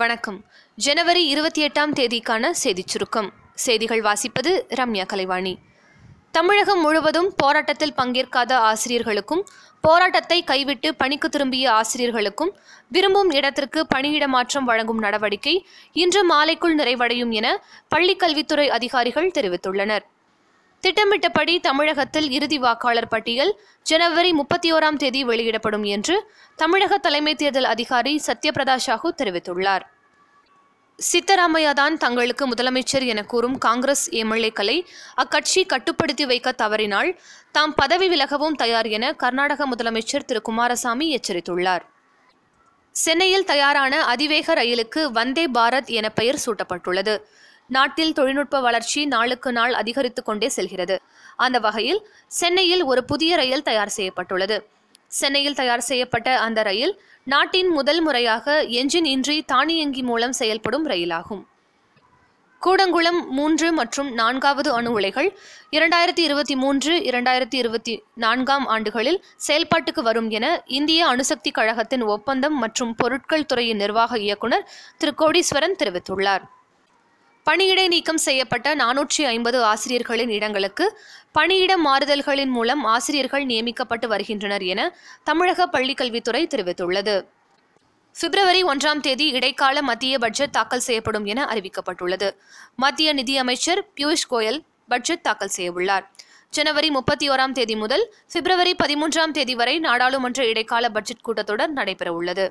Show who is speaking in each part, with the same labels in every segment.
Speaker 1: வணக்கம். ஜனவரி இருபத்தி எட்டாம் தேதிக்கான செய்திச் சுருக்கம். செய்திகள் வாசிப்பது ரம்யா கலைவாணி. தமிழகம் முழுவதும் போராட்டத்தில் பங்கேற்காத ஆசிரியர்களுக்கும் போராட்டத்தை கைவிட்டு பணிக்கு திரும்பிய ஆசிரியர்களுக்கும் விரும்பும் இடத்திற்கு பணியிட மாற்றம் வழங்கும் நடவடிக்கை இன்று மாலைக்குள் நிறைவடையும் என பள்ளிக்கல்வித்துறை அதிகாரிகள் தெரிவித்துள்ளனர். திட்டமிட்டபடி தமிழகத்தில் இறுதி வாக்காளர் பட்டியல் ஜனவரி முப்பத்தி ஓராம் தேதி வெளியிடப்படும் என்று தமிழக தலைமை தேர்தல் அதிகாரி சத்யபிரதா சாஹூ தெரிவித்துள்ளார். சித்தராமையா தான் தங்களுக்கு முதலமைச்சர் என கூறும் காங்கிரஸ் எம்எல்ஏக்களை அக்கட்சி கட்டுப்படுத்தி வைக்க தவறினால் தாம் பதவி விலகவும் தயார் என கர்நாடக முதலமைச்சர் திரு குமாரசாமி எச்சரித்துள்ளார். சென்னையில் தயாரான அதிவேக ரயிலுக்கு வந்தே பாரத் என பெயர் சூட்டப்பட்டுள்ளது. நாட்டில் தொழில்நுட்ப வளர்ச்சி நாளுக்கு நாள் அதிகரித்து கொண்டே செல்கிறது. அந்த வகையில் சென்னையில் ஒரு புதிய ரயில் தயார் செய்யப்பட்டுள்ளது. சென்னையில் தயார் செய்யப்பட்ட அந்த ரயில் நாட்டின் முதல் முறையாக என்ஜின் இன்றி தானியங்கி மூலம் செயல்படும் ரயிலாகும். கூடங்குளம் மூன்று மற்றும் நான்காவது அணு உலைகள் இரண்டாயிரத்தி இருபத்தி மூன்று இரண்டாயிரத்தி இருபத்தி நான்காம் ஆண்டுகளில் செயல்பாட்டுக்கு வரும் என இந்திய அணுசக்தி கழகத்தின் ஒப்பந்தம் மற்றும் பொருட்கள் துறையின் நிர்வாக இயக்குனர் திரு கோடீஸ்வரன் தெரிவித்துள்ளார். பணியிடை நீக்கம் செய்யப்பட்ட நானூற்றி ஐம்பது ஆசிரியர்களின் இடங்களுக்கு பணியிட மாறுதல்களின் மூலம் ஆசிரியர்கள் நியமிக்கப்பட்டு வருகின்றனர் என தமிழக பள்ளிக்கல்வித்துறை தெரிவித்துள்ளது. பிப்ரவரி ஒன்றாம் தேதி இடைக்கால மத்திய பட்ஜெட் தாக்கல் செய்யப்படும் என அறிவிக்கப்பட்டுள்ளது. மத்திய நிதியமைச்சர் பியூஷ் கோயல் பட்ஜெட் தாக்கல் செய்யவுள்ளார். ஜனவரி முப்பத்தி ஓராம் தேதி முதல் பிப்ரவரி பதிமூன்றாம் தேதி வரை நாடாளுமன்ற இடைக்கால பட்ஜெட் கூட்டத்தொடர் நடைபெறவுள்ளது.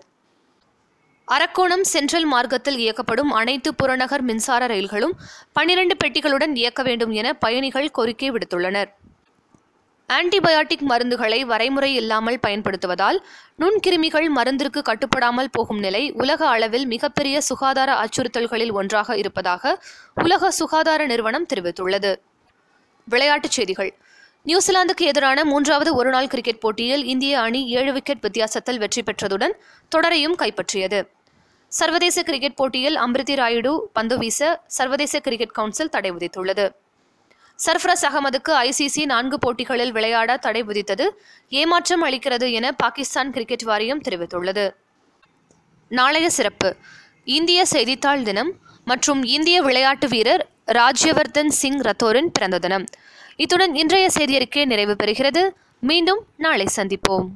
Speaker 1: அரக்கோணம் சென்ட்ரல் மார்க்கத்தில் இயக்கப்படும் அனைத்து புறநகர் மின்சார ரயில்களும் பனிரண்டு பெட்டிகளுடன் இயக்க வேண்டும் என பயணிகள் கோரிக்கை விடுத்துள்ளனர். ஆன்டிபயாட்டிக் மருந்துகளை வரைமுறை இல்லாமல் பயன்படுத்துவதால் நுண்கிருமிகள் மருந்திற்கு கட்டுப்படாமல் போகும் நிலை உலக அளவில் மிகப்பெரிய சுகாதார அச்சுறுத்தல்களில் ஒன்றாக இருப்பதாக உலக சுகாதார நிறுவனம் தெரிவித்துள்ளது. விளையாட்டுச் செய்திகள். நியூசிலாந்துக்கு எதிரான மூன்றாவது ஒருநாள் கிரிக்கெட் போட்டியில் இந்திய அணி ஏழு விக்கெட் வித்தியாசத்தில் வெற்றி பெற்றதுடன் தொடரையும் கைப்பற்றியது. சர்வதேச கிரிக்கெட் போட்டியில் அம்ரிதி ராயுடு பந்து வீச சர்வதேச கிரிக்கெட் கவுன்சில் தடை விதித்துள்ளது. சர்ஃப்ரஸ் அகமதுக்கு ஐசிசி நான்கு போட்டிகளில் விளையாட தடை விதித்தது ஏமாற்றம் அளிக்கிறது என பாகிஸ்தான் கிரிக்கெட் வாரியம் தெரிவித்துள்ளது. நாளைய சிறப்பு. இந்திய செய்தித்தாள் தினம் மற்றும் இந்திய விளையாட்டு வீரர் ராஜ்யவர்தன் சிங் ரத்தோரின் பிறந்த தினம். இத்துடன் இன்றைய செய்தியறிக்கை நிறைவு பெறுகிறது. மீண்டும் நாளை சந்திப்போம்.